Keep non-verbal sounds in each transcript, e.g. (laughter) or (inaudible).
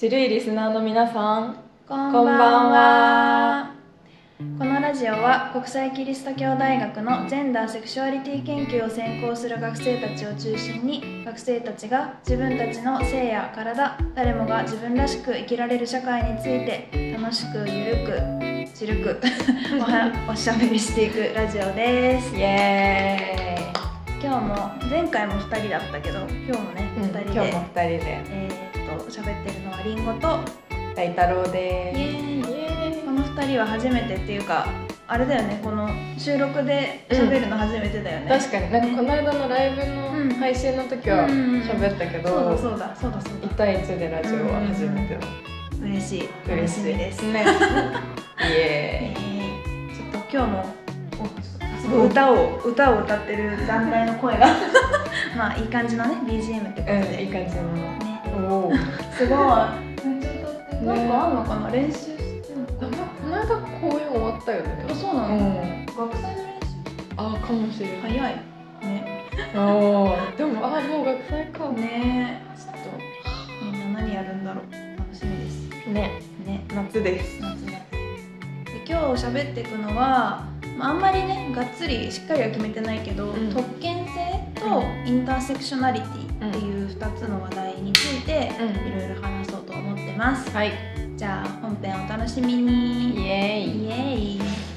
ちるいリスナーの皆さんこんばんは。このラジオは国際キリスト教大学のジェンダーセクシュアリティ研究を専攻する学生たちを中心に学生たちが自分たちの性や体誰もが自分らしく生きられる社会について楽しくゆるくちるくおはおしゃべりしていくラジオです。イエ今日も前回も2人だったけど今日もねーイ、2人で、今日も2人で。えーっと喋ってるのはりんごと大太郎イでエーイ。すこの2人は初めてっていうかあれだよねこの収録で喋るの初めてだよね、確かに。なんかこの間のライブうん。の配信の時はうんうんうん。喋ったけど、そうだそうだそうだそう1対1でラジオは初めての、だ嬉しい。楽嬉しいしみです。ね。イエえ。ーちょっと今日もおすごい歌を歌を歌ってる団体の声が。(laughs) まあいい感じのね BGM ってことで、うん、いい感じの。ねおおすごい。めっちゃ歌ってるなんかあんのかな？練習してんのかな？この間公演終わったよね。あそうなの、うん。学祭の練習？あーかもしれない、早い。ね。ああ (laughs) でもあーもう学祭か。ね。ちょっとみんな何やるんだろう？楽しみです。ね。ね。夏です。夏夏で今日喋っていくのは、まあ、あんまりねがっつりしっかりは決めてないけど、うん。特権性とインターセクショナリティっていう2つの話題についてうん。いろいろ話そうと思ってます。はい。じゃあ本編お楽しみに。イエーイ。イエーイ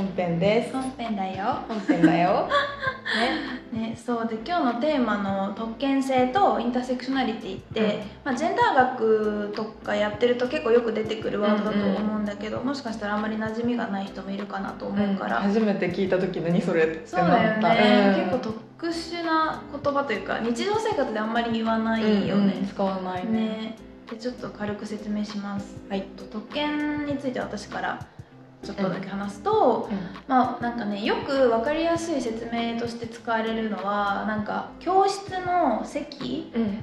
本編です。本編だよ。本編だよ。(laughs) ね、そうで今日のテーマの特権性とインターセクショナリティって、うん。まあ、ジェンダー学とかやってると結構よく出てくるワードだと思うんだけど、もしかしたらあんまり馴染みがない人もいるかなと思うから、初めて聞いた時何それってそうだよね、うん。結構特殊な言葉というか日常生活であんまり言わないようんうん。ね、使わないね。ね。でちょっと軽く説明します。はい。と特権について私からちょっとだけ話すと、まあなんかねよく分かりやすい説明として使われるのはなんか教室の席うん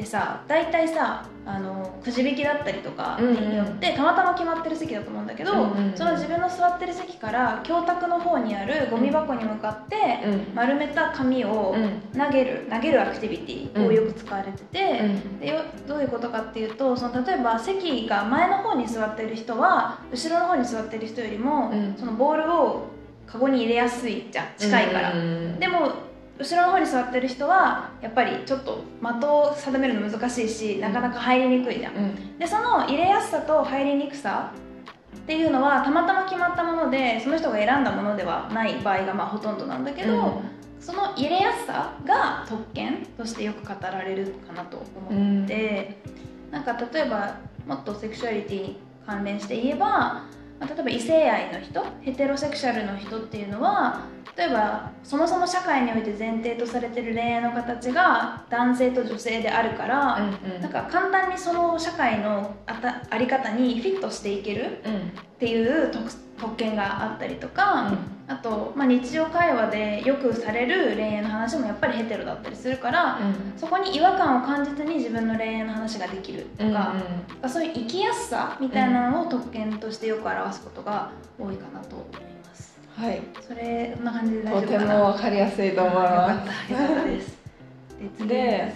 ってさ大体さあのくじ引きだったりとかうんうんによってたまたま決まってる席だと思うんだけど、うんうんその自分の座ってる席から教卓の方にあるゴミ箱に向かってうん。丸めた紙をうん。投げる投げるアクティビティをよく使われてて。うん。どういうことかっていうとその例えば席が前の方に座ってる人は後ろの方に座ってる人よりも、うん。そのボールをカゴに入れやすいじゃん。近いから、うん。でも後ろの方に座ってる人はやっぱりちょっと的を定めるの難しいしなかなか入りにくいじゃん。うん。でその入れやすさと入りにくさっていうのはたまたま決まったものでその人が選んだものではない場合がまあほとんどなんだけど、その入れやすさが特権としてよく語られるかなと思って、なんか例えばもっとセクシュアリティに関連して言えば、まあ例えば異性愛の人ヘテロセクシャルの人っていうのは例えばそもそも社会において前提とされてる恋愛の形が男性と女性であるから、うんうん。なんか簡単にその社会のあたあり方にフィットしていける。うんっていう特特権があったりとか、あと、まあ、日常会話でよくされる恋愛の話もやっぱりヘテロだったりするから、そこに違和感を感じずに自分の恋愛の話ができるとうんか、そういう生きやすさみたいなのを特権としてよく表すことが多いかなと思います。はい。それこんな感じで大とて丈夫かな？もわかりやすいと思いまったよかです。で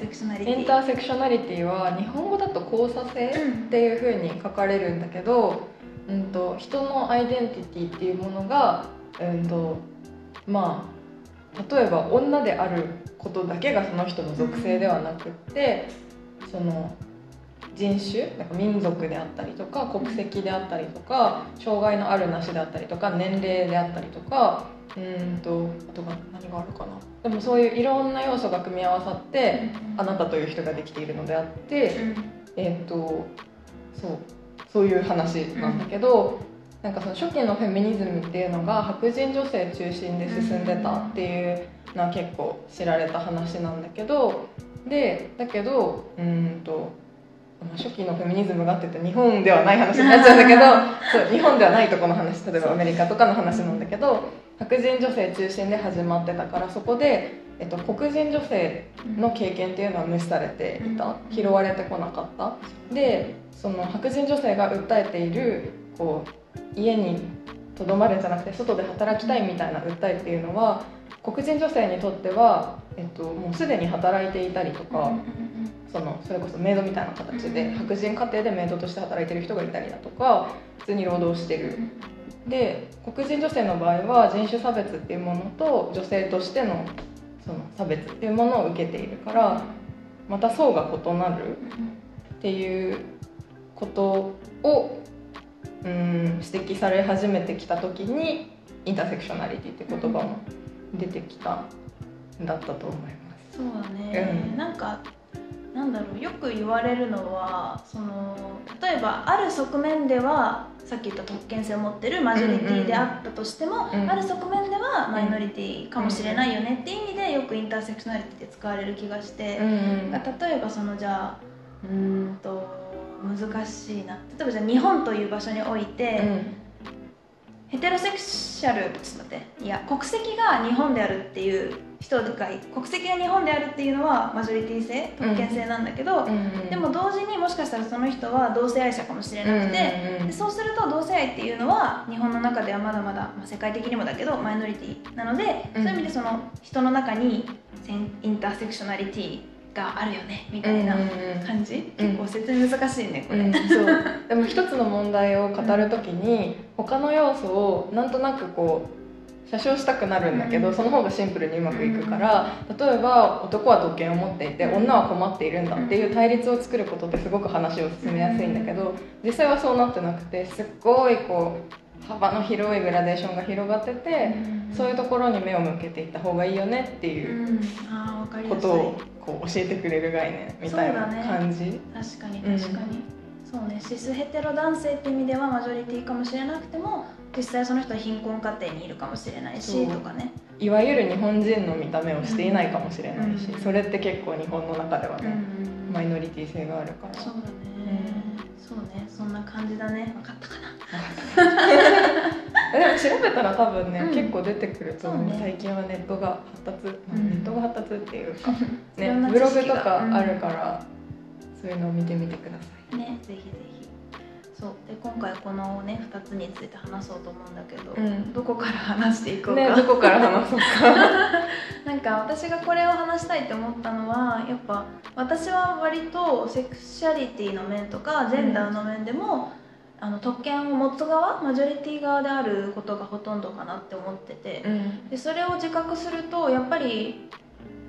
インターセクショナリティは日本語だと交差性っていうふうに書かれるんだけど、うん、と人のアイデンティティっていうものが、うん、とまあ例えば女であることだけがその人の属性ではなくってその人種なんか民族であったりとか国籍であったりとか障害のあるなしであったりとか年齢であったりとかうんとあとが何があるかな。でもそういういろんな要素が組み合わさってあなたという人ができているのであって、えっ、とそうそういう話なんだけど、なんかその初期のフェミニズムっていうのが白人女性中心で進んでたっていうのは結構知られた話なんだけどでだけどうんとまあ初期のフェミニズムがあって言うと日本ではない話になっちゃうんだけど (laughs) そう日本ではないとこの話例えばアメリカとかの話なんだけど白人女性中心で始まってたからそこで、えっと、黒人女性の経験っていうのは無視されていた、拾われてこなかった。でその白人女性が訴えているこう家にとどまるんじゃなくて外で働きたいみたいな訴えっていうのは黒人女性にとっては、えっと、もうすでに働いていたりとか、そのそれこそメイドみたいな形で白人家庭でメイドとして働いてる人がいたりだとか普通に労働してる。で黒人女性の場合は人種差別っていうものと女性としてのその差別っていうものを受けているからまた層が異なるっていうことをうん指摘され始めてきた時にインターセクショナリティって言葉も出てきたんだったと思います。そうだね、うん、なんかなんだろう。よく言われるのはその例えばある側面ではさっき言った特権性を持ってるマジョリティであったとしても、うんうん、ある側面ではマイノリティかもしれないよねっていう意味でよくインターセクショナリティって使われる気がして、うんうん、例えばそのじゃあうんと難しいな。例えばじゃあ日本という場所において、うん、ヘテロセクシャルちょっと待っていや国籍が日本であるっていう人が国籍が日本であるっていうのはマジョリティ性特権性なんだけど、うん、でも同時にもしかしたらその人は同性愛者かもしれなくて、でそうすると同性愛っていうのは日本の中ではまだまだ、まあ、世界的にもだけどマイノリティなので、そういう意味でその人の中にインターセクショナリティがあるよねみたいな感じ、うん、結構説明難しいねこれ、うん、そう。でも一つの問題を語る時に他の要素をなんとなくこう写真したくなるんだけど、その方がシンプルにうまくいくから、例えば男は特権を持っていて女は困っているんだっていう対立を作ることってすごく話を進めやすいんだけど実際はそうなってなくてすっごいこう幅の広いグラデーションが広がってて、そういうところに目を向けていった方がいいよねっていうことをこう教えてくれる概念みたいな感じ、ね、確かに確かに、うん、そうねシスヘテロ男性って意味ではマジョリティかもしれなくても実際その人は貧困家庭にいるかもしれないしとかね。いわゆる日本人の見た目をしていないかもしれないし、うん、それって結構日本の中ではね、うん、マイノリティ性があるから。そうだね、そうね。そんな感じだね。分かったかな。(laughs) でも調べたら多分ね、結構出てくると思う、ね、最近はネットが発達、ネットが発達っていうか、(laughs) ね、ブログとかあるから、そういうのを見てみてください。ねぜひぜひ。そうで今回このね2つについて話そうと思うんだけど、うん、どこから話していこうか、ね、どこから話そうか。(laughs) なんか私がこれを話したいって思ったのはやっぱ私は割とセクシャリティの面とかジェンダーの面でも、うん、あの特権を持つ側マジョリティ側であることがほとんどかなって思ってて、うん、でそれを自覚するとやっぱり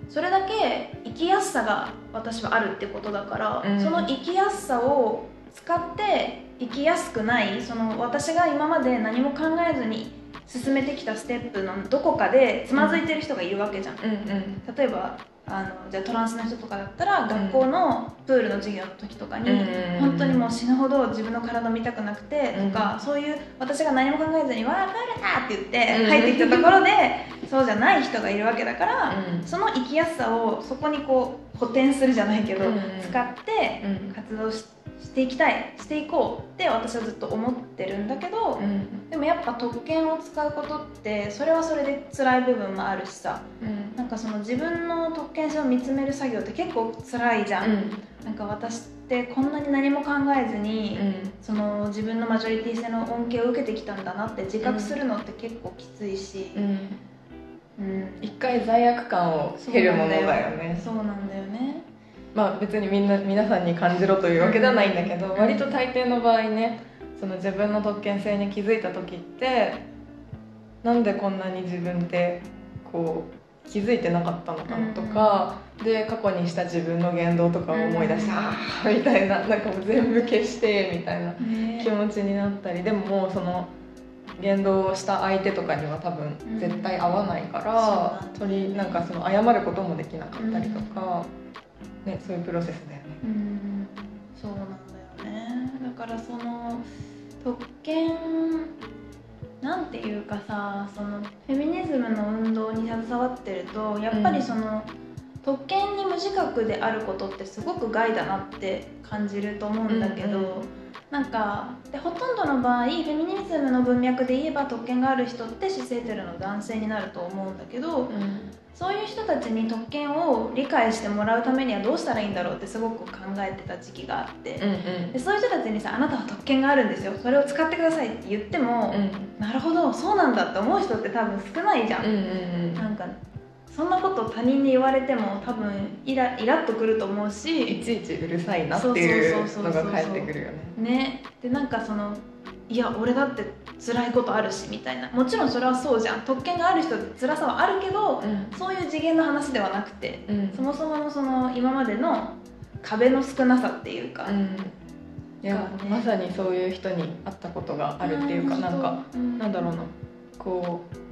それだけ生きやすさが私はあるってことだから、その生きやすさを使って生きやすくないその私が今まで何も考えずに進めてきたステップのどこかでつまずいてる人がいるわけじゃん、うんうん、例えばあのじゃあトランスの人とかだったら、学校のプールの授業の時とかに、うん、本当にもう死ぬほど自分の体見たくなくてとか、そういう私が何も考えずに「わあプールだ!」って言って入ってきたところで、そうじゃない人がいるわけだから、その生きやすさをそこにこう補填するじゃないけど、使って活動して。していきたいしていこうって私はずっと思ってるんだけど、うん、でもやっぱ特権を使うことってそれはそれで辛い部分もあるしさ、うん、なんかその自分の特権性を見つめる作業って結構辛いじゃん、うん、なんか私ってこんなに何も考えずに、うん、その自分のマジョリティ性の恩恵を受けてきたんだなって自覚するのって結構きついし、うん、一回罪悪感を経るものだよね。そうなんだよねまあ別にみんな皆さんに感じろというわけではないんだけど、割と大抵の場合ねその自分の特権性に気づいた時ってなんでこんなに自分でこう気づいてなかったのかなとか、で過去にした自分の言動とかを思い出して、ああみたいななんかもう全部消してみたいな気持ちになったり、でももうその言動をした相手とかには多分絶対合わないから、取りなんかその謝ることもできなかったりとか。ね、そういうプロセスだよね。うんそうなんだよねだからその特権なんていうかさそのフェミニズムの運動に携わってるとやっぱりその、特権に無自覚であることってすごく害だなって感じると思うんだけど、うんうんなんかでほとんどの場合フェミニズムの文脈で言えば特権がある人ってシスヘテロの男性になると思うんだけどそういう人たちに特権を理解してもらうためにはどうしたらいいんだろうってすごく考えてた時期があって、うんでそういう人たちにさ「あなたは特権があるんですよ。それを使ってください」って言っても、なるほどそうなんだって思う人って多分少ないじゃん。うんうんうん。なんかそんなこと他人に言われても多分イライラっとくると思ういしちいちうるさいなっていうのが返ってくるよね。ね。でなんかそのいや俺だって辛いことあるしみたいな。もちろんそれはそうじゃん。特権がある人って辛さはあるけどそういう次元の話ではなくてうん。そもそものその今までの壁の少なさっていうか、うん。いや、ね。まさにそういう人に会ったことがあるっていうか、なんか、うん。なんだろうな。こう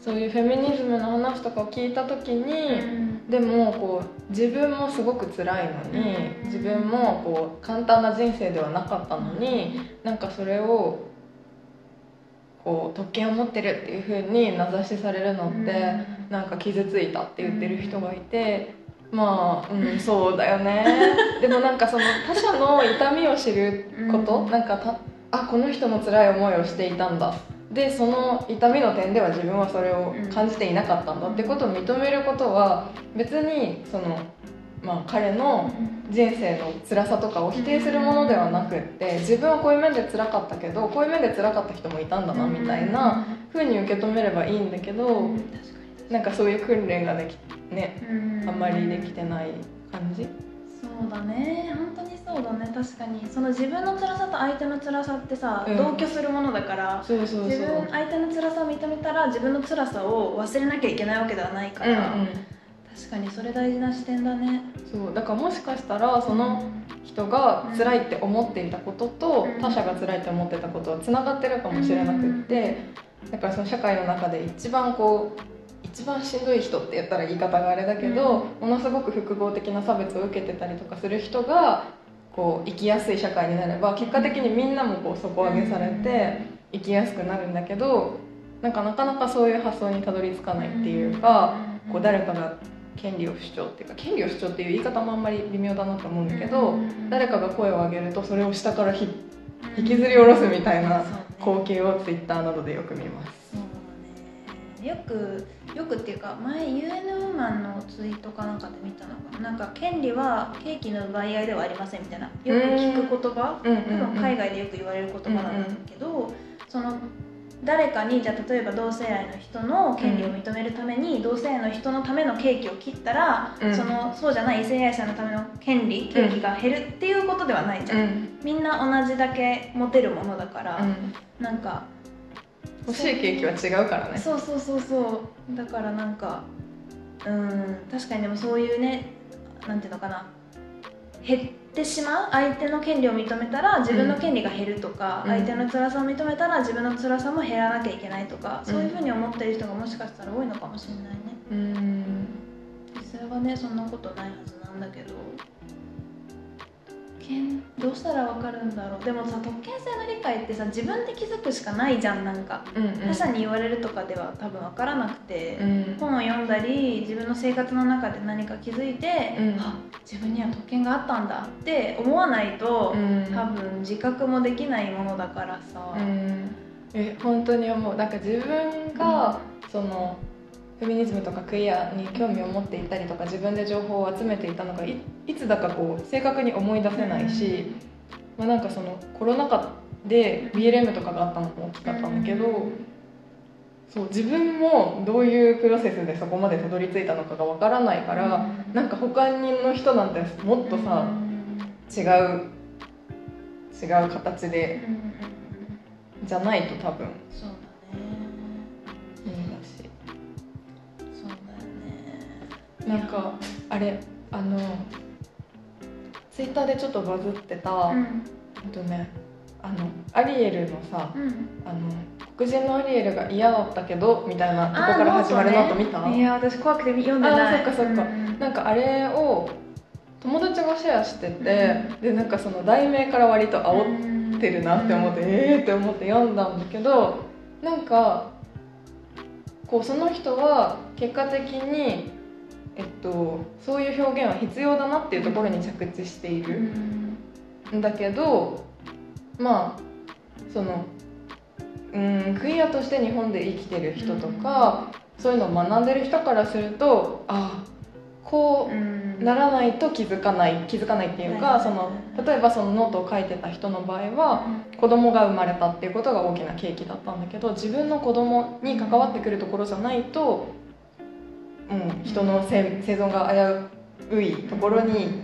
そういうフェミニズムの話とかを聞いた時に、うん。でもこう自分もすごく辛いのにうん。自分もこう簡単な人生ではなかったのになんかそれをこう特権を持ってるっていう風に名指しされるのってなんか傷ついたって言ってる人がいてまあ、うん、そうだよね。(laughs) でもなんかその他者の痛みを知ること、うん。なんかたあこの人も辛い思いをしていたんだでその痛みの点では自分はそれを感じていなかったんだってことを認めることは別にその、まあ、彼の人生の辛さとかを否定するものではなくって自分はこういう面で辛かったけどこういう面で辛かった人もいたんだなみたいな風に受け止めればいいんだけどなんかそういう訓練ができねあんまりできてない感じそうだね。本当にそうだね。確かに。その自分の辛さと相手の辛さってさ、うん。同居するものだからそうそうそう。自分相手の辛さを認めたら自分の辛さを忘れなきゃいけないわけではないから、うんうん。確かにそれ大事な視点だね。そう。だからもしかしたらその人が辛いって思っていたこととうん。他者が辛いって思ってたことはつながってるかもしれなくってだからその社会の中で一番こう一番しんどい人って言ったら言い方があれだけど、ものすごく複合的な差別を受けてたりとかする人がこう生きやすい社会になれば結果的にみんなもこう底上げされて生きやすくなるんだけどなんかなかなかそういう発想にたどり着かないっていうか、こう誰かが権利を主張っていうか権利を主張っていう言い方もあんまり微妙だなと思うんだけど、誰かが声を上げるとそれを下からひ引きずり下ろすみたいな光景をツイッターなどでよく見ます。よくよくっていうか前 UN ウーマンのツイートかなんかで見たのかな。なんか権利はケーキの奪い合いではありませんみたいな。よく聞く言葉。うんうん多分海外でよく言われる言葉なん。だけど、その誰かにじゃあ例えば同性愛の人の権利を認めるために、同性愛の人のためのケーキを切ったら、うんそのそうじゃない異性愛者のための権利ケーキが減るっていうことではないじゃん、うん。みんな同じだけ持てるものだから、なんか欲しいケーキは違うからね。そうそうそうそう。だからなんかうん確かにでもそういうねなんていうのかな。減ってしまう相手の権利を認めたら自分の権利が減るとか、うん。相手の辛さを認めたら自分の辛さも減らなきゃいけないとか、うん。そういうふうに思ってる人がもしかしたら多いのかもしれないね。うん。実際はねそんなことないはずなんだけど権どうしたら分かるんだろう。でもさ特権性の理解ってさ自分で気づくしかないじゃんなんか。うんうん。他者に言われるとかでは多分分からなくて、うん。本を読んだり自分の生活の中で何か気づいて、うん。あ自分には特権があったんだって思わないと、うん。多分自覚もできないものだからさ、うん。え本当に思う。なんか自分が、そのフェミニズムとかクイアに興味を持っていたりとか自分で情報を集めていたのがいいつだかこう正確に思い出せないし、まあ、なんかそのコロナ禍で BLM とかがあったのも大きかったんだけど、そう自分もどういうプロセスでそこまでたどり着いたのかがわからないから、なんか他の人なんてもっとさ、違う違う形でうん。うんうんじゃないと多分。そうなんかあれあのツイッターでちょっとバズってた、うん。ほんとねあのアリエルのさうん。あの黒人のアリエルが嫌だったけどみたいなとこから始まるノート見た、いや私怖くて読んでない。あーそっかそっか。うん。なんかあれを友達がシェアしてて、でなんかその題名から割と煽ってるなって思って、えーって思って読んだんだけどなんかこうその人は結果的に、えっと、そういう表現は必要だなっていうところに着地している。んだけどまあそのうんクイアとして日本で生きてる人とか、そういうのを学んでる人からするとあこうならないと気づかない気づかないっていうか、その例えばそのノートを書いてた人の場合は、子供が生まれたっていうことが大きな契機だったんだけど自分の子供に関わってくるところじゃないと、うん、人の生存が危ういところに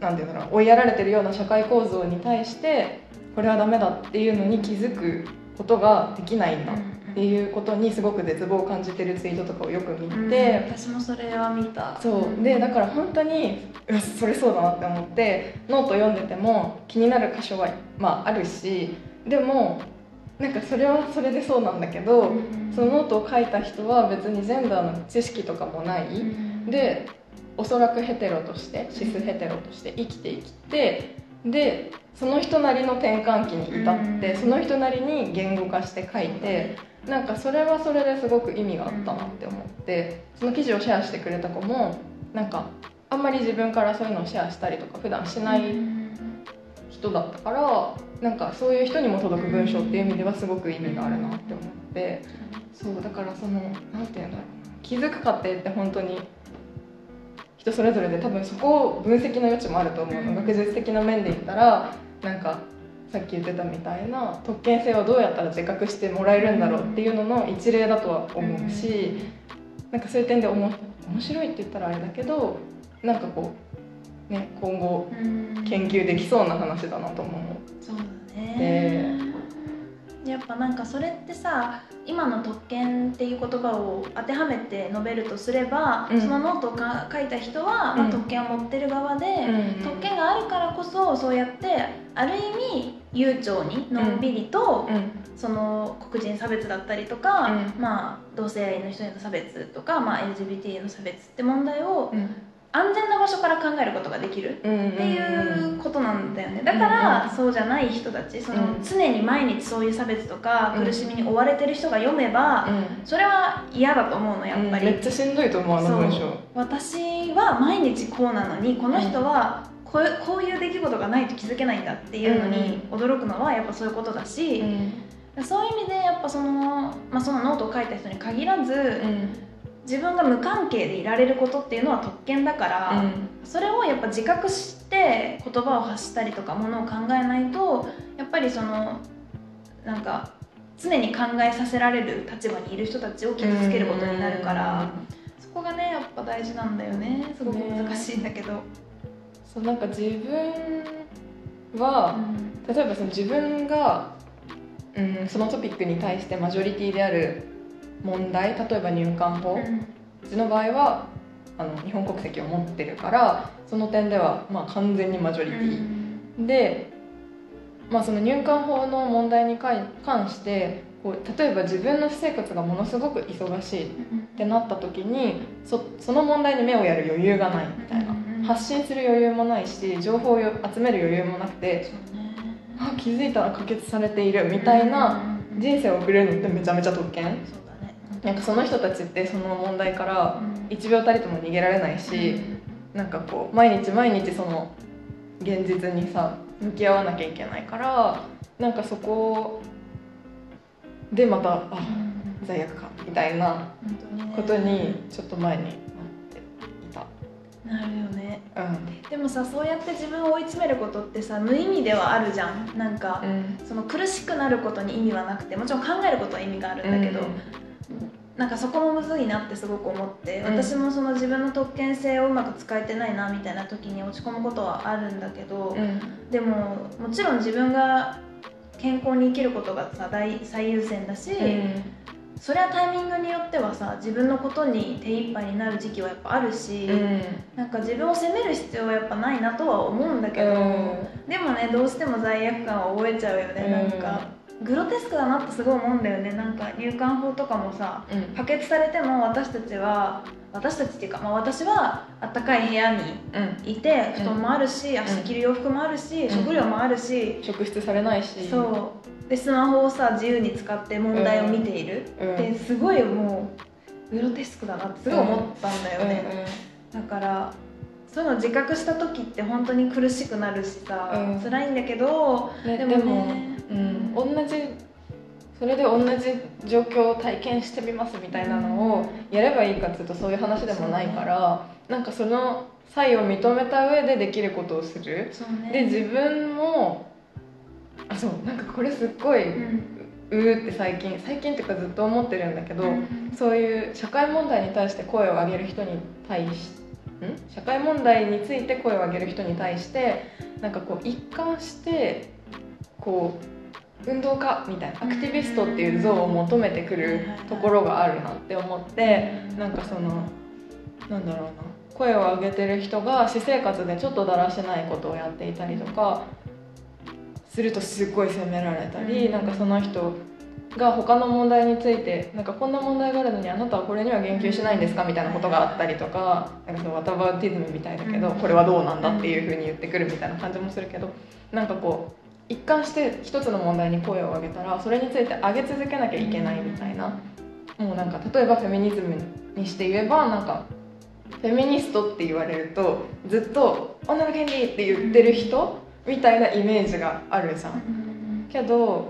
何て言うんだろう追いやられてるような社会構造に対してこれはダメだっていうのに気づくことができないんだっていうことにすごく絶望を感じてるツイートとかをよく見て、私もそれは見た。そう。でだから本当にうそれそうだなって思ってノート読んでても気になる箇所は、まあ、あるしでもなんかそれはそれでそうなんだけど、そのノートを書いた人は別にジェンダーの知識とかもない、でおそらくヘテロとしてシスヘテロとして生きて生きてでその人なりの転換期に至って、その人なりに言語化して書いてなんかそれはそれですごく意味があったなって思ってその記事をシェアしてくれた子もなんかあんまり自分からそういうのをシェアしたりとか普段しない人だったからなんかそういう人にも届く文章っていう意味ではすごく意味があるなって思って。そうだからその何て言うんだろう。気づく過程って本当に人それぞれで多分そこを分析の余地もあると思うの。学術的な面で言ったらなんかさっき言ってたみたいな特権性をどうやったら自覚してもらえるんだろうっていうのの一例だとは思うしなんかそういう点でおも面白いって言ったらあれだけどなんかこう、ね、今後研究できそうな話だなと思う。そうだね。やっぱなんかそれってさ今の特権っていう言葉を当てはめて述べるとすれば、うん、そのノートを書いた人は、まあ、特権を持ってる側で、うん、特権があるからこそそうやってある意味悠長にのんびりと、うん、その黒人差別だったりとか、まあ、同性愛の人への差別とか、まあ、LGBT への差別って問題を安全な場所から考えることができるっていうことなんだよね。だからそうじゃない人たちその常に毎日そういう差別とか苦しみに追われてる人が読めばそれは嫌だと思うのやっぱり、めっちゃしんどいと思うあの文章。私は毎日こうなのにこの人はこうこういう出来事がないと気づけないんだっていうのに驚くのはやっぱそういうことだし、そういう意味でやっぱその,、まあ、そのノートを書いた人に限らず、自分が無関係でいられることっていうのは特権だから、うん、それをやっぱ自覚して言葉を発したりとかものを考えないとやっぱりそのなんか常に考えさせられる立場にいる人たちを傷つけることになるから、そこがねやっぱ大事なんだよね。すごく難しいんだけど。ね、そうなんか自分は、うん、例えばその自分が、うん、そのトピックに対してマジョリティである問題例えば入管法、うちの場合はあの日本国籍を持ってるからその点ではまあ完全にマジョリティ、で、まあ、その入管法の問題に関してこう例えば自分の私生活がものすごく忙しいってなった時にそその問題に目をやる余裕がないみたいな。発信する余裕もないし情報を集める余裕もなくて、あ気づいたら可決されているみたいな人生を送れるのってめちゃめちゃ特権。なんかその人たちってその問題から1秒たりとも逃げられないし、うん、なんかこう毎日毎日その現実にさ向き合わなきゃいけないからなんかそこでまたあ罪悪感みたいなことにちょっと前になっていた。なるよね、うん、でもさそうやって自分を追い詰めることってさ無意味ではあるじゃん。なんか、うん、その苦しくなることに意味はなくてもちろん考えることは意味があるんだけど、うんなんかそこもむずいなってすごく思って、うん、私もその自分の特権性をうまく使えてないなみたいな時に落ち込むことはあるんだけど、うん、でももちろん自分が健康に生きることがさ大最優先だし、うん、それはタイミングによってはさ自分のことに手一杯になる時期はやっぱあるし、うん、なんか自分を責める必要はやっぱないなとは思うんだけど、でもねどうしても罪悪感は覚えちゃうよね、なんか。グロテスクだなってすごい思うんだよね。なんか入管法とかもさ、うん、可決されても私たちは私たちっていうか、まあ、私はあったかい部屋にいて、うん、布団もあるし、明日着る洋服もあるし、食料もあるし職質されないし。そう。でスマホをさ自由に使って問題を見ている、うん、ですごいもうグロテスクだなってすごい思ったんだよね、だからそういうの自覚した時って本当に苦しくなるしさ、うん、辛いんだけど、ね、でも、ね、うん、同じそれで同じ状況を体験してみますみたいなのをやればいいかっていうとそういう話でもないから、なんかその差異を認めた上でできることをする、ね、で自分もあそうなんかこれすっごい、うん、うーって最近最近っていうかずっと思ってるんだけど、うん、そういう社会問題に対して声を上げる人に対して社会問題について声を上げる人に対してなんかこう一貫してこう運動家みたいなアクティビストっていう像を求めてくるところがあるなって思ってなんかそのなんだろうな声を上げてる人が私生活でちょっとだらしないことをやっていたりとかするとすっごい責められたりなんかその人が他の問題についてなんかこんな問題があるのにあなたはこれには言及しないんですかみたいなことがあったりとかなんかそのワタバティズムみたいだけどこれはどうなんだっていうふうに言ってくるみたいな感じもするけどなんかこう一貫して一つの問題に声を上げたらそれについて上げ続けなきゃいけないみたいなもうなんか例えばフェミニズムにして言えばなんかフェミニストって言われるとずっと「女の権利!」って言ってる人みたいなイメージがあるじゃん。けど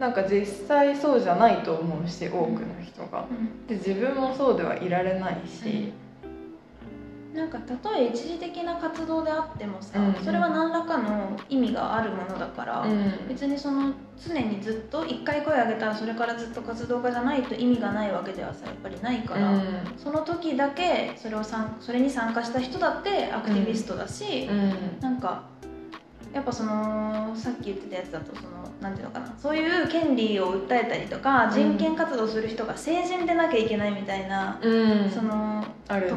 なんか実際そうじゃないと思うし多くの人が、で自分もそうではいられないし、うん、なんかたとえ一時的な活動であってもさ、うん、それは何らかの意味があるものだから、うん、別にその常にずっと一回声上げたらそれからずっと活動家じゃないと意味がないわけではさやっぱりないから、その時だけそれをそれに参加した人だってアクティビストだし、うん、なんかやっぱそのさっき言ってたやつだとそのなんていうのかな。そういう権利を訴えたりとか、人権活動する人が成人でなきゃいけないみたいな、うん、そのとこあるよ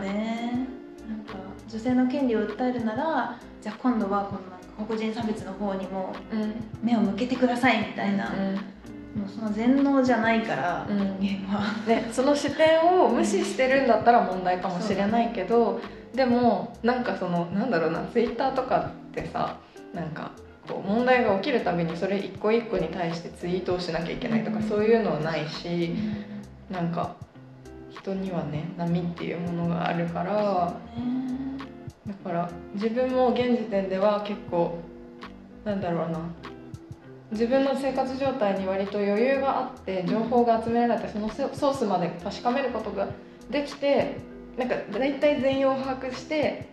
ね。なんか女性の権利を訴えるならじゃあ今度はこの黒人差別の方にも目を向けてくださいみたいな、うんもうその全能じゃないから、人間は、ね、その視点を無視してるんだったら問題かもしれないけど、でもなんかそのなんだろうなツイッターとかってさなんかこう問題が起きるたびにそれ一個一個に対してツイートをしなきゃいけないとかそういうのはないしなんか人にはね波っていうものがあるからだから自分も現時点では結構なんだろうな自分の生活状態に割と余裕があって情報が集められてそのソースまで確かめることができてなんか大体全容を把握して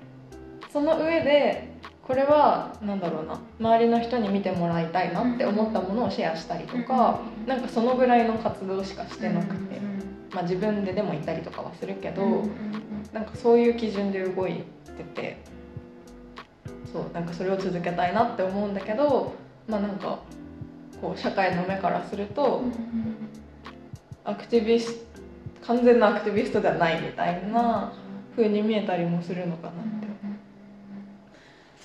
その上でこれは何だろうな周りの人に見てもらいたいなって思ったものをシェアしたりとか、うん、なんかそのぐらいの活動しかしてなくて、まあ、自分ででもいたりとかはするけど、うん、なんかそういう基準で動いててそうなんかそれを続けたいなって思うんだけどまあなんかこう社会の目からすると、アクティビスト完全なアクティビストではないみたいな風に見えたりもするのかなって。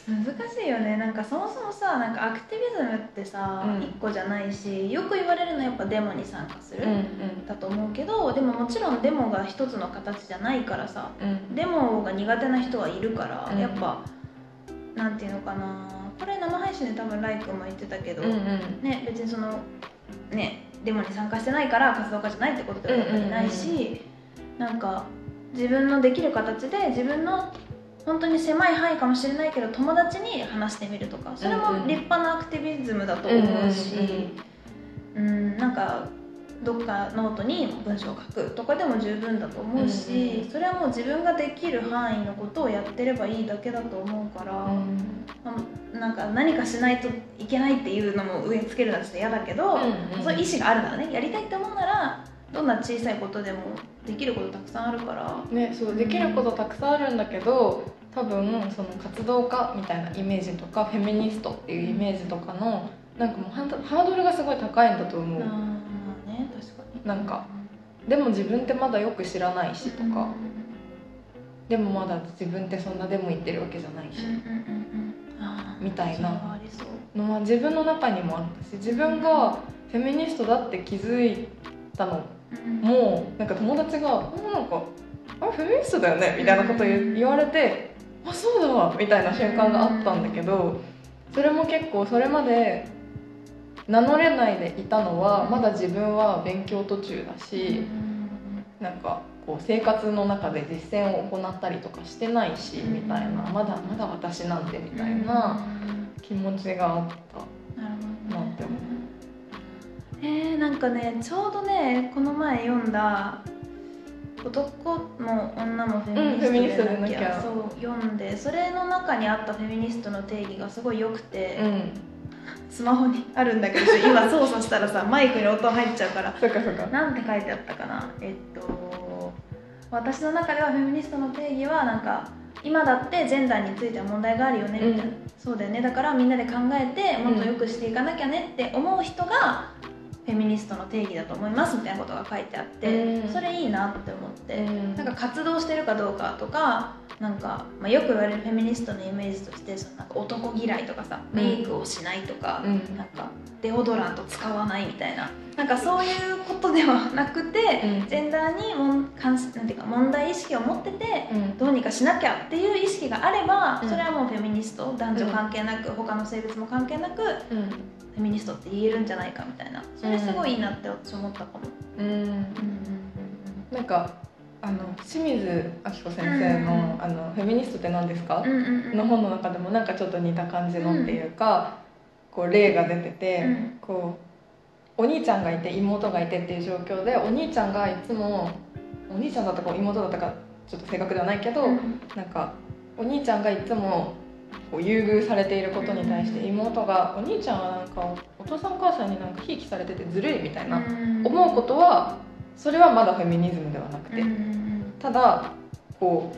難しいよね。なんかそもそもさなんかアクティビズムってさ、うん、1個じゃないしよく言われるのはやっぱデモに参加する、うんうん、だと思うけどでももちろんデモが一つの形じゃないからさ、うん、デモが苦手な人はいるから、うん、やっぱなんていうのかな。これ生配信で多分ライ君も言ってたけど、うんうん、ね別にそのねデモに参加してないから活動家じゃないってことではないし、うんうんうん、なんか自分のできる形で自分の本当に狭い範囲かもしれないけど友達に話してみるとかそれも立派なアクティビズムだと思うし、うん、うん、なんかどっかノートに文章を書くとかでも十分だと思うし、うん、それはもう自分ができる範囲のことをやってればいいだけだと思うから、うん、なんか何かしないといけないっていうのも植え付けるのはちょっと嫌だけど、うんうん、そういう意思があるならねやりたいって思うならどんな小さいことでもできることたくさんあるから。ねそうできることたくさんあるんだけど多分その活動家みたいなイメージとかフェミニストっていうイメージとかのなんかもうハードルがすごい高いんだと思う、あね確かに。なんかでも自分ってまだよく知らないしとか、でもまだ自分ってそんなでも言ってるわけじゃないし、みたいな。のは自分の中にもあったし自分がフェミニストだって気づいたのもなんか友達が「なんかあフェミニストだよね」みたいなこと言われて「あそうだわ」みたいな瞬間があったんだけどそれも結構それまで名乗れないでいたのはまだ自分は勉強途中だし、なんかこう生活の中で実践を行ったりとかしてないし、みたいなまだまだ私なんてみたいな気持ちがあったなるほどなって思う。えー、なんかねちょうどねこの前読んだ男も女もフェミニストでなきゃ,、そう読んでそれの中にあったフェミニストの定義がすごい良くて、うん、スマホにあるんだけど今操作したらさ (laughs) マイクに音入っちゃうからそっかそっか。なんて書いてあったかな？えっと私の中ではフェミニストの定義はなんか今だってジェンダーについては問題があるよねみたいな、うんそうだよね。だからみんなで考えてもっと良くしていかなきゃねって思う人がフェミニストの定義だと思いますみたいなことが書いてあって、うん。それいいなって思って、うん。なんか活動してるかどうかとかなんか、まあ、よく言われるフェミニストのイメージとしてそのなんか男嫌いとかさうん。メイクをしないとか、うん。なんかデオドラント使わないみたいな。なんかそういうことではなくて、うん。ジェンダーにもん関しなんていうか問題意識を持っててうん。どうにかしなきゃっていう意識があれば、うん。それはもうフェミニスト男女関係なく、他の性別も関係なくフうんェミニストって言えるんじゃないかみたいな。それすごいいいなって私思ったかも。うん。なんかあの清水明子先生の「あのフェミニストって何ですか?うんうんうんうん。の本の中でもなんかちょっと似た感じのっていうか、こう例が出てて、うん。こうお兄ちゃんがいて妹がいてっていう状況でお兄ちゃんがいつもお兄ちゃんだったか妹だったかちょっと正確ではないけど、うん。なんかお兄ちゃんがいつもこう優遇されていることに対して妹が「お兄ちゃんはなんかお父さんお母さんになんかひいきされててずるい」みたいな、思うことはそれはまだフェミニズムではなくて、ただこう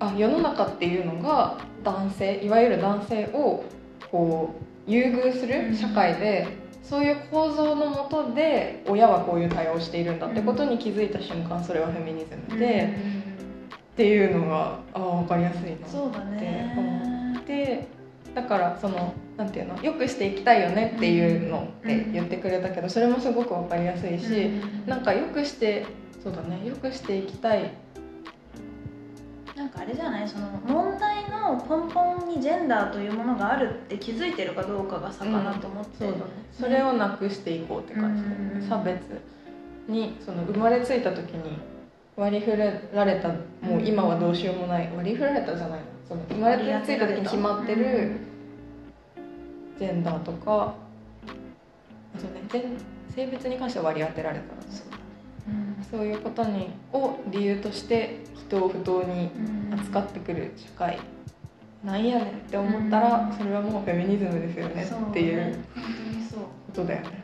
あ世の中っていうのが男性いわゆる男性をこう優遇する社会で、そういう構造のもとで親はこういう対応をしているんだってことに気づいた瞬間それはフェミニズムうんで、っていうのがあ分かりやすいなって思って。だからそのなんていうのよくしていきたいよねっていうのって言ってくれたけどそれもすごく分かりやすいし、なんかよくしてそうだねよくしていきたい。なんかあれじゃない？その問題の根本にジェンダーというものがあるって気づいてるかどうかが差かなと思って、そうだね。それをなくしていこうって感じね、うん。差別にその生まれついた時に割り振られたもう今はどうしようもない。割り振られたじゃないの。その生まれついた時に決まってるジェンダーとかあとね全性別に関しては割り当てられたそううん。そういうことにを理由として人を不当にうん。扱ってくる社会なんやねんって思ったらうん。それはもうフェミニズムですよねっていう。ことだよね。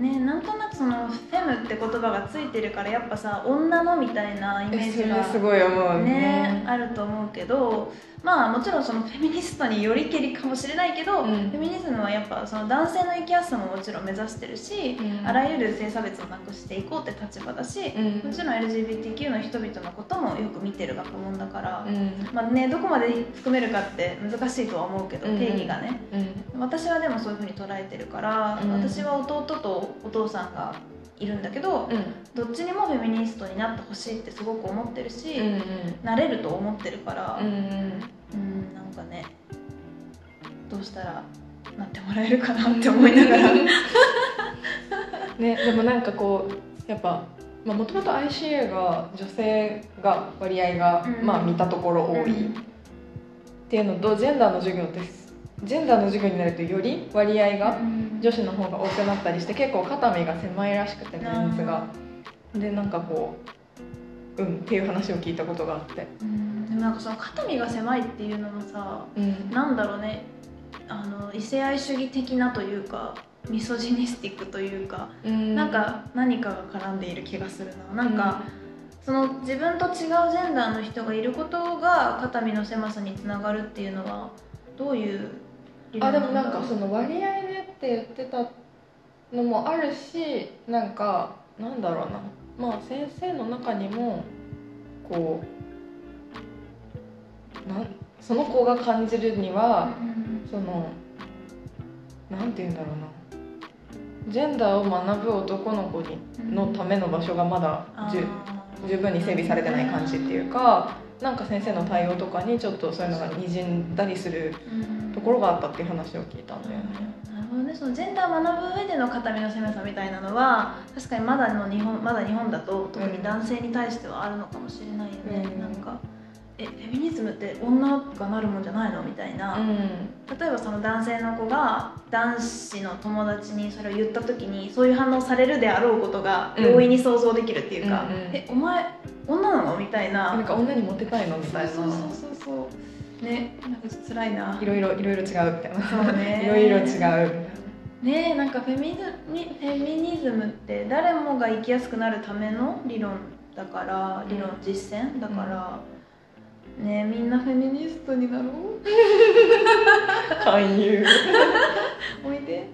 ねなんとなくそのフェムって言葉がついてるからやっぱさ女のみたいなイメージがすごい思うねね。あると思うけどまあもちろんそのフェミニストによりけりかもしれないけど、うん。フェミニズムはやっぱその男性の生きやすさももちろん目指してるし、うん。あらゆる性差別をなくしていこうって立場だし、うん。もちろん LGBTQ の人々のこともよく見てる学問だから、うん。まあね、どこまで含めるかって難しいとは思うけど、うん。定義がね。うん。私はでもそういうふうに捉えてるから、うん。私は弟とお父さんがいるんだけど、どっちにもフェミニストになってほしいってすごく思ってるし、うんなれると思ってるから、うんうん。うんなんかねどうしたらなってもらえるかなって思いながら。(laughs) ねでもなんかこうやっぱもともと ICA が女性が割合が、うんまあ見たところ多い。っていうのとジェンダーの授業ってジェンダーの授業になるとより割合が女子の方が多くなったりして結構肩身が狭いらしくてメンズが。でなんかこううんっていう話を聞いたことがあって。うん。でもなんかその肩身が狭いっていうのもさうん。なんだろうね。あの異性愛主義的なというかミソジニスティックというか、なんか何かが絡んでいる気がするな。なんか、その自分と違うジェンダーの人がいることが肩身の狭さにつながるっていうのはどういう理あでもなんかその割合でって言ってたのもあるしなんかなんだろうな。まあ先生の中にもこうなんその子が感じるにはうんそのなんて言うんだろうな。ジェンダーを学ぶ男の子にのための場所がまだ十分に整備されてない感じっていうかなんか先生の対応とかにちょっとそういうのがにじんだりするところがあったっていう話を聞いたんだよね。なるほどね、そのジェンダーを学ぶ上での肩身の狭さみたいなのは確かにまだの日本まだ日本だと特に男性に対してはあるのかもしれないよね、うん。なんかえフェミニズムって女がなるもんじゃないの？みたいな、うん。例えばその男性の子が男子の友達にそれを言った時にそういう反応されるであろうことがうん。容易に想像できるっていうか「うんうんえお前女なの?」みたいな。なんか女にモテたいの？みたいな。そうそうそうそうねなんか辛いないろいろいろいろ違うみたいな。そうね。いろいろ違うみたいな。ねえなんかフェミズにフェミニズムって誰もが生きやすくなるための理論だから理論実践だから、ねえみんなフェミニストになろう。勧誘。おいで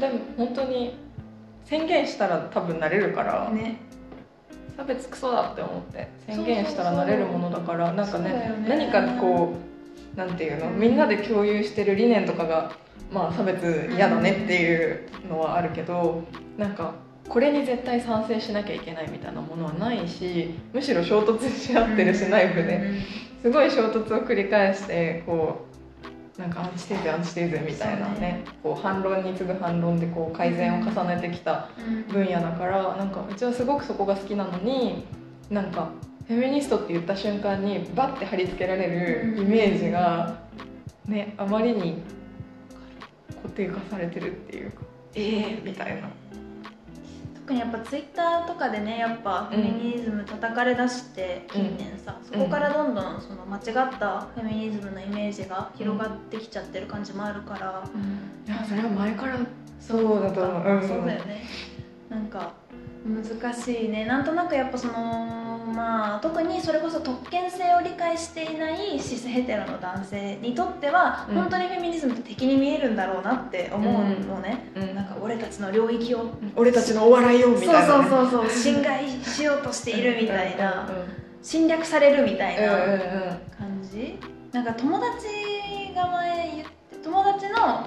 でも本当に宣言したら多分なれるから、ね。差別クソだって思って宣言したらなれるものだからなんかねよね。何かこうなんていうのみんなで共有してる理念とかがまあ差別嫌だねっていうのはあるけどなんかこれに絶対賛成しなきゃいけないみたいなものはないしむしろ衝突し合ってるし内部ですごい衝突を繰り返してこうなんかアンチテーゼアンチテーゼみたいなねね。こう反論に次ぐ反論でこう改善を重ねてきたうん。分野だからなんかうちはすごくそこが好きなのになんかフェミニストって言った瞬間にバッて貼り付けられるイメージがねあまりに固定化されてるっていうかええみたいな特にやっぱツイッターとかでねやっぱフェミニズム叩かれだして近年さ、そこからどんどんその間違ったフェミニズムのイメージが広がってきちゃってる感じもあるから、いやそれは前からそうだと思う、うん、そうだよねなんか難しいね。なんとなくやっぱそのまあ特にそれこそ特権性を理解していないシスヘテロの男性にとっては、うん。本当にフェミニズムって敵に見えるんだろうなって思うのね、うん。なんか俺たちの領域を俺たちのお笑いをみたいな、そうね、そうそう。そう侵害しようとしているみたいなうん。うん。侵略されるみたいなうんうんうん。感じ？なんか友達が前言って友達の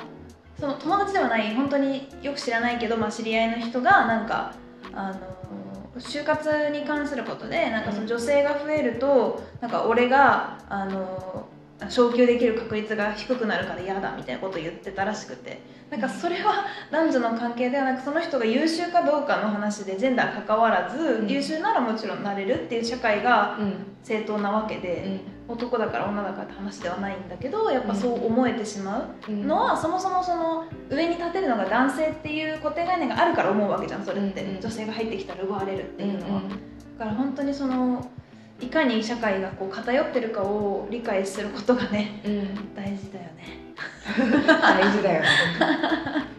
その友達ではない本当によく知らないけど、まあ、知り合いの人がなんかあの就活に関することでなんかその女性が増えるとなんか俺があの昇給できる確率が低くなるから嫌だみたいなことを言ってたらしくて。なんかそれは男女の関係ではなくその人が優秀かどうかの話でジェンダー関わらず、うん。優秀ならもちろんなれるっていう社会がうん。正当なわけで、男だから女だからって話ではないんだけどやっぱそう思えてしまううん。のは、そもそもその上に立てるのが男性っていう固定概念があるから思うわけじゃんそれって、うんうん。女性が入ってきたら奪われるってうんいうのは、だから本当にそのいかに社会がこう偏ってるかを理解することがねうん。うん大事だよね。大事だよね。(laughs)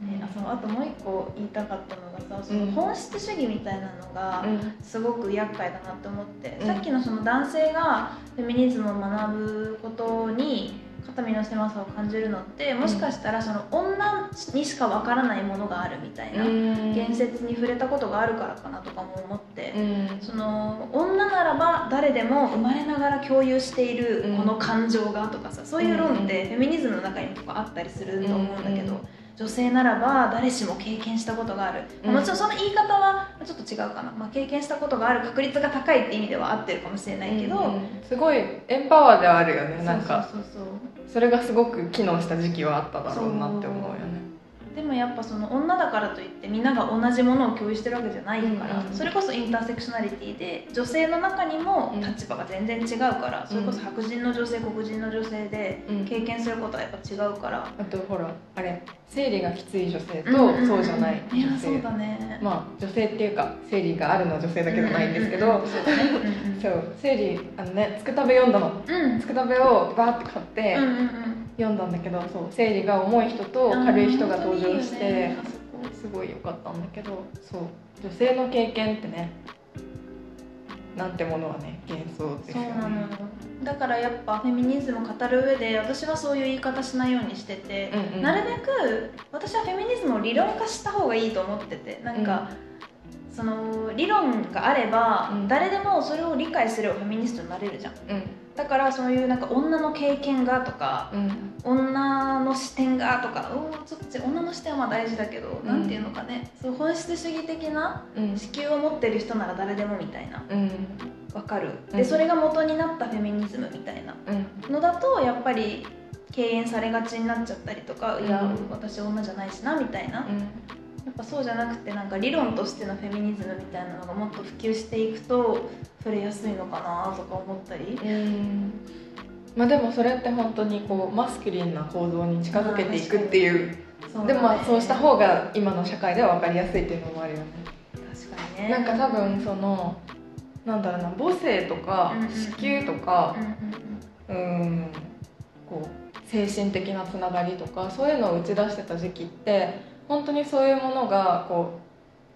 ね (laughs) あそうあともう一個言いたかったのがさそのうん。本質主義みたいなのが、うん。すごく厄介だなって思って、うん。さっきのその男性がフェミニズムを学ぶことに肩身の狭さを感じるのってもしかしたらその女にしかわからないものがあるみたいな言説に触れたことがあるからかなとかも思って、うん。その女ならば誰でも生まれながら共有しているうん。この感情がとかさそういう論ってフェミニズムの中にもあったりすると思うんだけど、うん女性ならば誰しも経験したことがある、うん。もちろんその言い方はちょっと違うかな、まあ、経験したことがある確率が高いって意味では合ってるかもしれないけど、うんうんすごいエンパワーではあるよねなんか。それがすごく機能した時期はあっただろうなって思うよねでもやっぱその女だからといってみんなが同じものを共有してるわけじゃないから、うんうんそれこそインターセクショナリティで女性の中にもうん。立場が全然違うから、それこそ白人の女性黒人の女性でうん。経験することはやっぱ違うから、あとほらあれ生理がきつい女性とうん。うんうんそうじゃないいや女性そうだね。まあ女性っていうか生理があるのは女性だけじゃないんですけどうんうんうん。そう生理あのねつくたべ読んだの。うん。つくたべをバーって買ってうんうんうん読んだんだけどそう生理が重い人と軽い人が登場してすごい良かったんだけどそう女性の経験ってねなんてものはね幻想ですよそうなのねだからやっぱフェミニズムを語る上で私はそういう言い方しないようにしてて、うんうん。なるべく私はフェミニズムを理論化した方がいいと思っててなんか、その理論があれば、うん。誰でもそれを理解すればフェミニストになれるじゃん。うんだからそういうなんか女の経験がとかうん。女の視点がとかうんちょっと女の視点はまあ大事だけど、ん。なんていうのかねそう本質主義的なうん。子宮を持ってる人なら誰でもみたいな。うん。わかる。うん。でそれが元になったフェミニズムみたいな。うん。のだとやっぱり敬遠されがちになっちゃったりとか、いやうん。私女じゃないしなみたいな、やうんっぱそうじゃなくてなんか理論としてのフェミニズムみたいなのがもっと普及していくと触れやすいのかなとか思ったり、うん。まあでもそれって本当にこうマスキリンな構造に近づけていくっていう。そうでもまあそうした方方が今の社会では分かりやすいっていうのもあるよね。確かにね。なんか多分そのなんだろうな母性とか子宮とかうんうん。うんこう精神的なつながりとかそういうのを打ち出してた時期って本当にそういうものがこ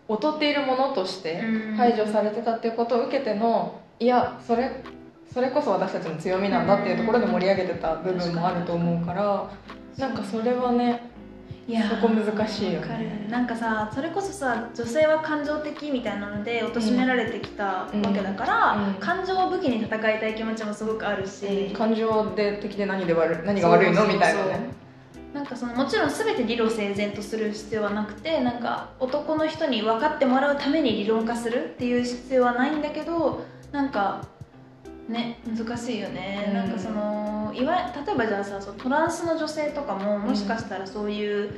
う劣っているものとしてうん。排除されてたっていうことを受けてのいやそれそれこそ私たちの強みなんだっていうところで盛り上げてた部分もあると思うからなんかそれはねいやーそこ難しいよね。なんかさそれこそさ女性は感情的みたいなので貶められてきたわけだから、うん。うん。感情を武器に戦いたい気持ちもすごくあるし、感情で敵で何で悪い何が悪いのみたいなねなんかそのもちろん全て理路整然とする必要はなくてなんか男の人に分かってもらうために理論化するっていう必要はないんだけどなんかね難しいよね、うん。なんかそのいわ例えばじゃあさそのトランスの女性とかももしかしたらそういう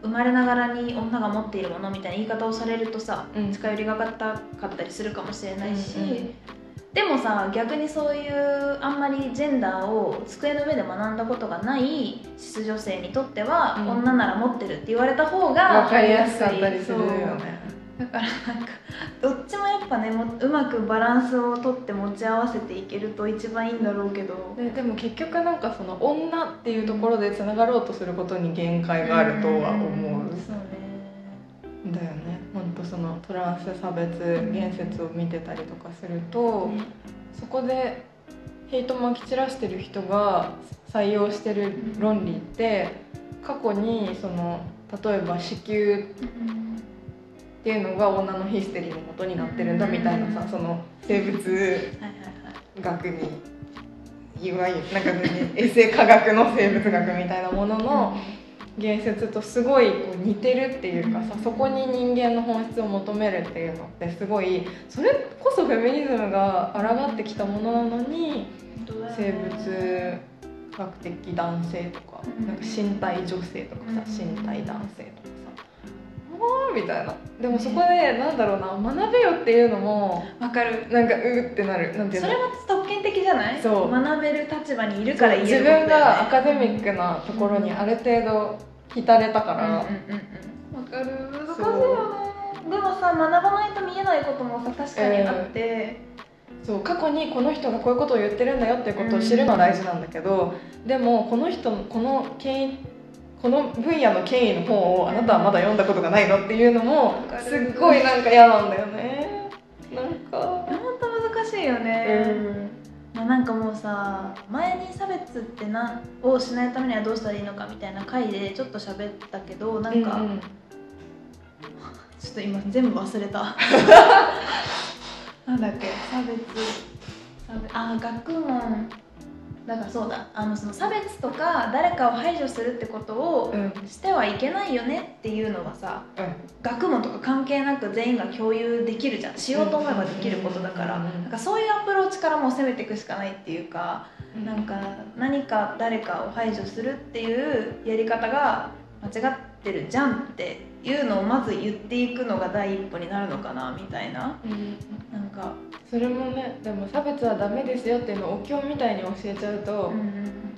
生まれながらに女が持っているものみたいな言い方をされるとさ、うん。近寄りがかったかったりするかもしれないし、うんうんでもさ逆にそういうあんまりジェンダーを机の上で学んだことがないシス女性にとっては、うん。女なら持ってるって言われた方が分かりやすかったりするよね。だからなんかどっちもやっぱねもうまくバランスをとって持ち合わせていけると一番いいんだろうけど。ででも結局なんかその女っていうところでつながろうとすることに限界があるとは思う、そうね。だよね本当そのトランス差別言説を見てたりとかすると、ねそこでヘイトまき散らしてる人が採用してる論理って過去にその例えば子宮っていうのが女のヒステリーの元になってるんだみたいなさその生物学にいわゆるなんかねエセ科学の生物学みたいなものの言説とすごいこう似てるっていうかさそこに人間の本質を求めるっていうのってすごいそれこそフェミニズムが抗ってきたものなのに生ね物学的男性とかうん。なんか身体女性とかさうん身体男性とかさあーみたいな。でもそこでなんだろうな学べよっていうのもわかる。なんかうーってなる。なんていうの？それは特権的じゃない？そう。学べる立場にいるから言え自ることだよね分がアカデミックなところにある程度浸れたから、うんうんうんうんわかる。難しいよね。でもさ学ばないと見えないこともさ確かにあって、そう。過去にこの人がこういうことを言ってるんだよっていうことを知るのは大事なんだけど、でもこの人のこの権威この分野の権威の本をあなたはまだ読んだことがないのっていうのもすっごいなんか嫌なんだよね。なんか。本当難しいようね、ん。まあ、なんかもうさ前に差別ってなをしないためにはどうしたらいいのかみたいな回でちょっと喋ったけどなんか、うんうん。ちょっと今全部忘れた。(laughs) なんだっけ？差別。差別。あ学問だからそうだあのその差別とか誰かを排除するってことをうん。してはいけないよねっていうのはさうん。学問とか関係なく全員が共有できるじゃん。しようと思えばできることだから。うん。なんかそういうアプローチからもう攻めていくしかないっていうかなんか何か誰かを排除するっていうやり方が間違ってるじゃんっていうのをまず言っていくのが第一歩になるのかなみたいな。うんなんか、それもねでも差別はダメですよっていうのをお経みたいに教えちゃうと、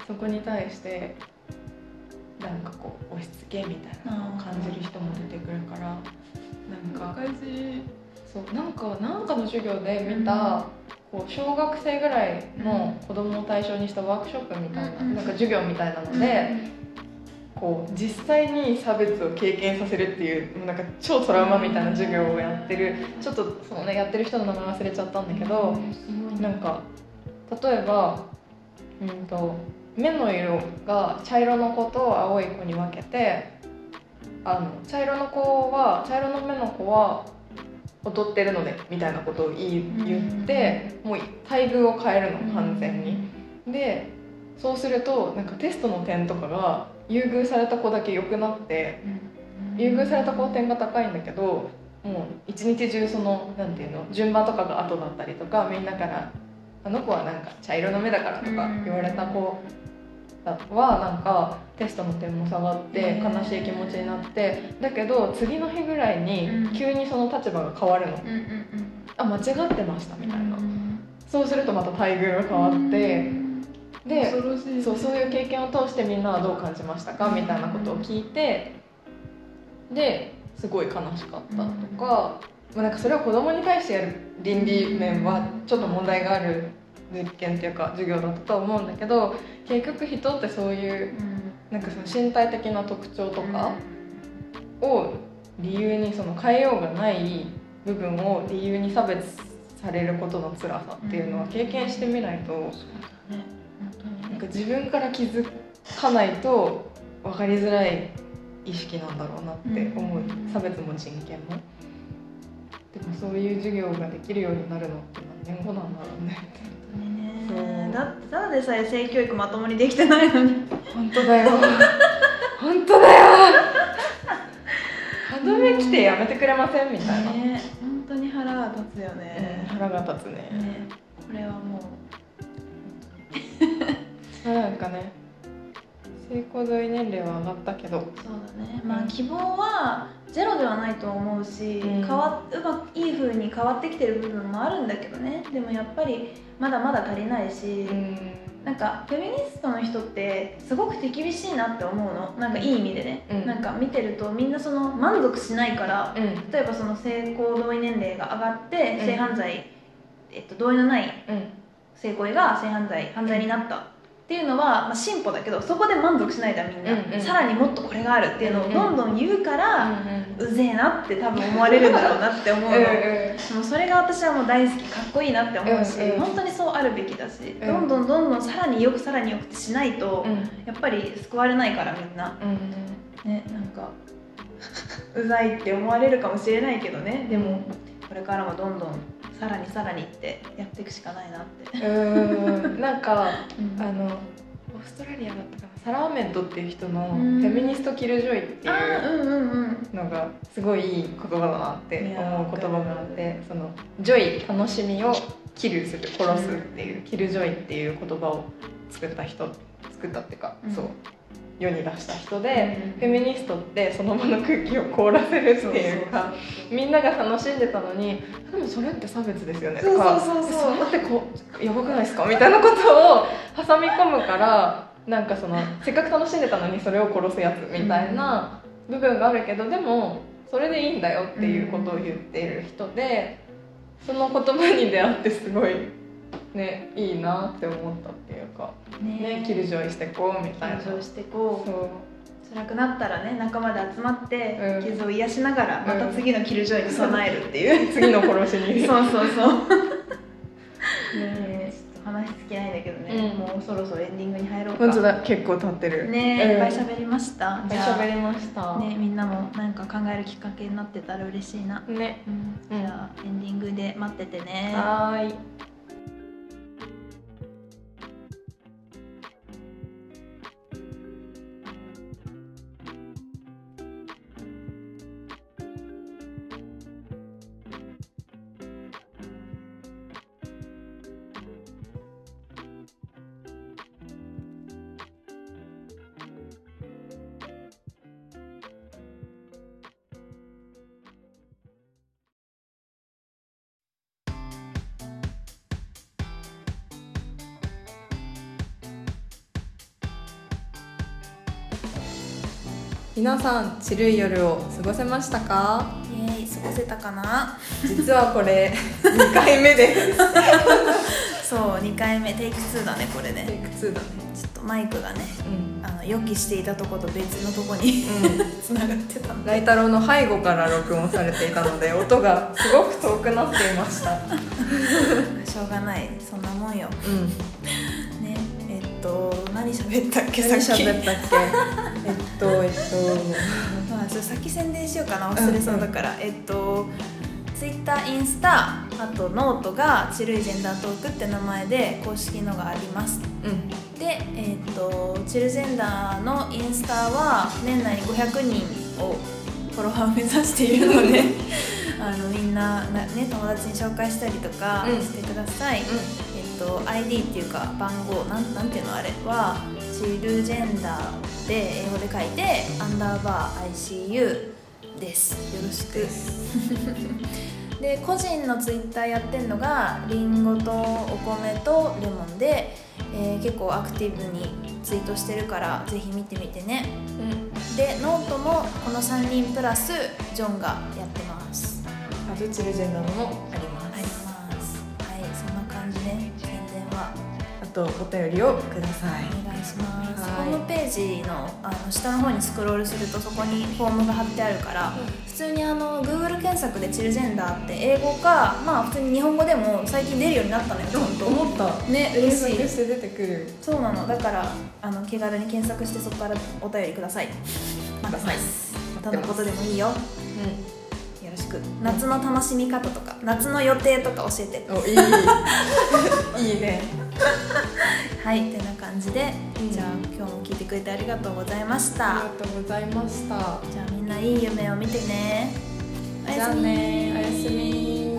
そこに対してなんかこう押し付けみたいなのを感じる人も出てくるからなんかそうなんかなんかの授業で見た、こう小学生ぐらいの子供を対象にしたワークショップみたいな,、うんなんか授業みたいなので、こう実際に差別を経験させるっていうなんか超トラウマみたいな授業をやってるちょっとそのねやってる人の名前忘れちゃったんだけど、なんか例えば、うん、と目の色が茶色の子と青い子に分けてあの茶色の子は茶色の目の子は踊ってるのでみたいなことを言ってもう待遇を変えるの完全に。でそうするとなんかテストの点とかが優遇された子だけ良くなって優遇された子は点が高いんだけどももう一日中そのなんていうの順番とかが後だったりとかみんなから「あの子はなんか茶色の目だから」とか言われた子はなんかテストの点も下がって悲しい気持ちになってだけど次の日ぐらいに急にその立場が変わるの、あ間違ってましたみたいな、うんそうするとまた待遇が変わって、でそうそういう経験を通してみんなはどう感じましたか？みたいなことを聞いてですごい悲しかったとか、まあ、なんかそれを子供に対してやる倫理面はちょっと問題がある実験っていうか授業だったとは思うんだけど結局人ってそういうなんかその身体的な特徴とかを理由にその変えようがない部分を理由に差別されることの辛さっていうのは経験してみないと。なんか自分から気づかないと分かりづらい意識なんだろうなって思う、うん差別も人権も。でもそういう授業ができるようになるのって何年後なんだろうね。当にねだってただでさえ性教育まともにできてないのに。本当だよ。本当だよ。歯止め来てやめてくれませんみたいな、ね本当に腹が立つようんね腹が立つね。ねこれはもなんかね性行同意年齢は上がったけど。うそうだね。まあ希望はゼロではないと思うし、うん。変わうまくいい風に変わってきてる部分もあるんだけどね。でもやっぱりまだまだ足りないし、うん。なんかフェミニストの人ってすごく手厳しいなって思うの。なんかいい意味でね、うん。なんか見てるとみんなその満足しないからうん。例えばその性行同意年齢が上がってうん。性犯罪、えっと、同意のないうん。性行為が性犯罪犯罪になったっていうのは、まあ、進歩だけどそこで満足しないじゃんみんな、うんうん。さらにもっとこれがあるっていうのをどんどん言うから、ううぜえなって多分思われるんだろうなって思うの、んうん。でもそれが私はもう大好きかっこいいなって思うし、うんうん。本当にそうあるべきだし、ん。どんどんどんどんさらによくさらによくしないと、うん。やっぱり救われないからみんな。うん。ねなんか (laughs) うざいって思われるかもしれないけどね。でもこれからもどんどんさらにさらにってやっていくしかないなって、うーん。なんかうん。あのオーストラリアだったかなサラ・アーメッドっていう人のうん。「feminist killjoy」ってあいうのがすごいいい言葉だなって思う言葉があってその joy 楽しみを kill する殺すっていう、 killjoy っていう言葉を作った人作ったっていうか、うん。そう世に出した人で、うん。フェミニストってその場の空気を凍らせるっていうかみんなが楽しんでたのにでもそれって差別ですよねとかそうそうそうそうれってこうやばくないですか？みたいなことを挟み込むからなんかそのせっかく楽しんでたのにそれを殺すやつみたいな部分があるけどでもそれでいいんだよっていうことを言っている人でその言葉に出会ってすごいねいいなって思ったっていうかね。キルジョイしてこうみたいな。登場してこう。そう。辛くなったらね仲間で集まって、うん。傷を癒しながらまた次のキルジョイに備えるっていう、次の殺しに。そうそうそう。(laughs) ね。ねちょっと話尽きないんだけどね、うん。もうそろそろエンディングに入ろうか。本当だ結構経ってる。ねうん。いっぱい喋りました、いっぱいじゃあ喋りました。ねみんなもなんか考えるきっかけになってたら嬉しいな、ね。うん、じゃあエンディングで待っててね。はーい皆さん、ちるい夜を過ごせましたか？イエーイ過ごせたかな？実はこれ (laughs) 2回目です。そう2回目テイク2だねこれテイねク2だね。ちょっとマイクがねうん、あの予期していたとこと別のとこにうん、(laughs) つながってたライ太郎の背後から録音されていたので音がすごく遠くなっていました。(laughs) しょうがないそんなもんよ。うん。ねえっと何喋ったっけ？さ何喋ったっけ？えっとえっまあ、ちょっと先宣伝しようかな忘れそうだから、えっとツイッターインスタあとノートが「チルジェンダートーク」って名前で公式のがあります。とうん。で、えっとチルジェンダーのインスタは年内に500人をフォロワーを目指しているのであ (laughs) あのみんなな、ね、友達に紹介したりとかうんしてください、えっと ID っていうか番号なんなんていうのあれはチルジェンダーで英語で書いてアンダーバー ICU です。よろしく。で個人のツイッターやってるのがりんごとお米とレモンで、えー結構アクティブにツイートしてるからぜひ見てみてね。うん。でノートもこの3人プラスジョンがやってます。チルジェンダーのもありますとお便りをください。お願いします。はい。ホームページのあの下の方にスクロールするとそこにフォームが貼ってあるから普通にあの Google 検索でチルジェンダーって英語かまあ普通に日本語でも最近出るようになったのよちゃん。と思った。ね嬉しい。して出てくる。そうなの。だからあの気軽に検索してそこからお便りください。待ってますどんなことでもいいよ。よろしく。夏の楽しみ方とか夏の予定とか教えて。おいい。(laughs) いいね (laughs) はいてな感じで、うん。じゃあ今日も聞いてくれてありがとうございましあたりがとうございました。じゃあみんないい夢を見てね。おやじゃあすみねおやすみ